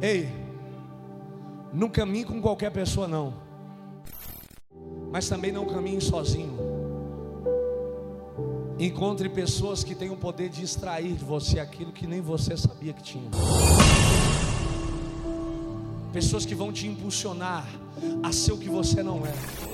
Ei, não caminhe com qualquer pessoa, não. Mas também não caminhe sozinho. Encontre pessoas que têm o poder de extrair de você aquilo que nem você sabia que tinha. Pessoas que vão te impulsionar a ser o que você não é.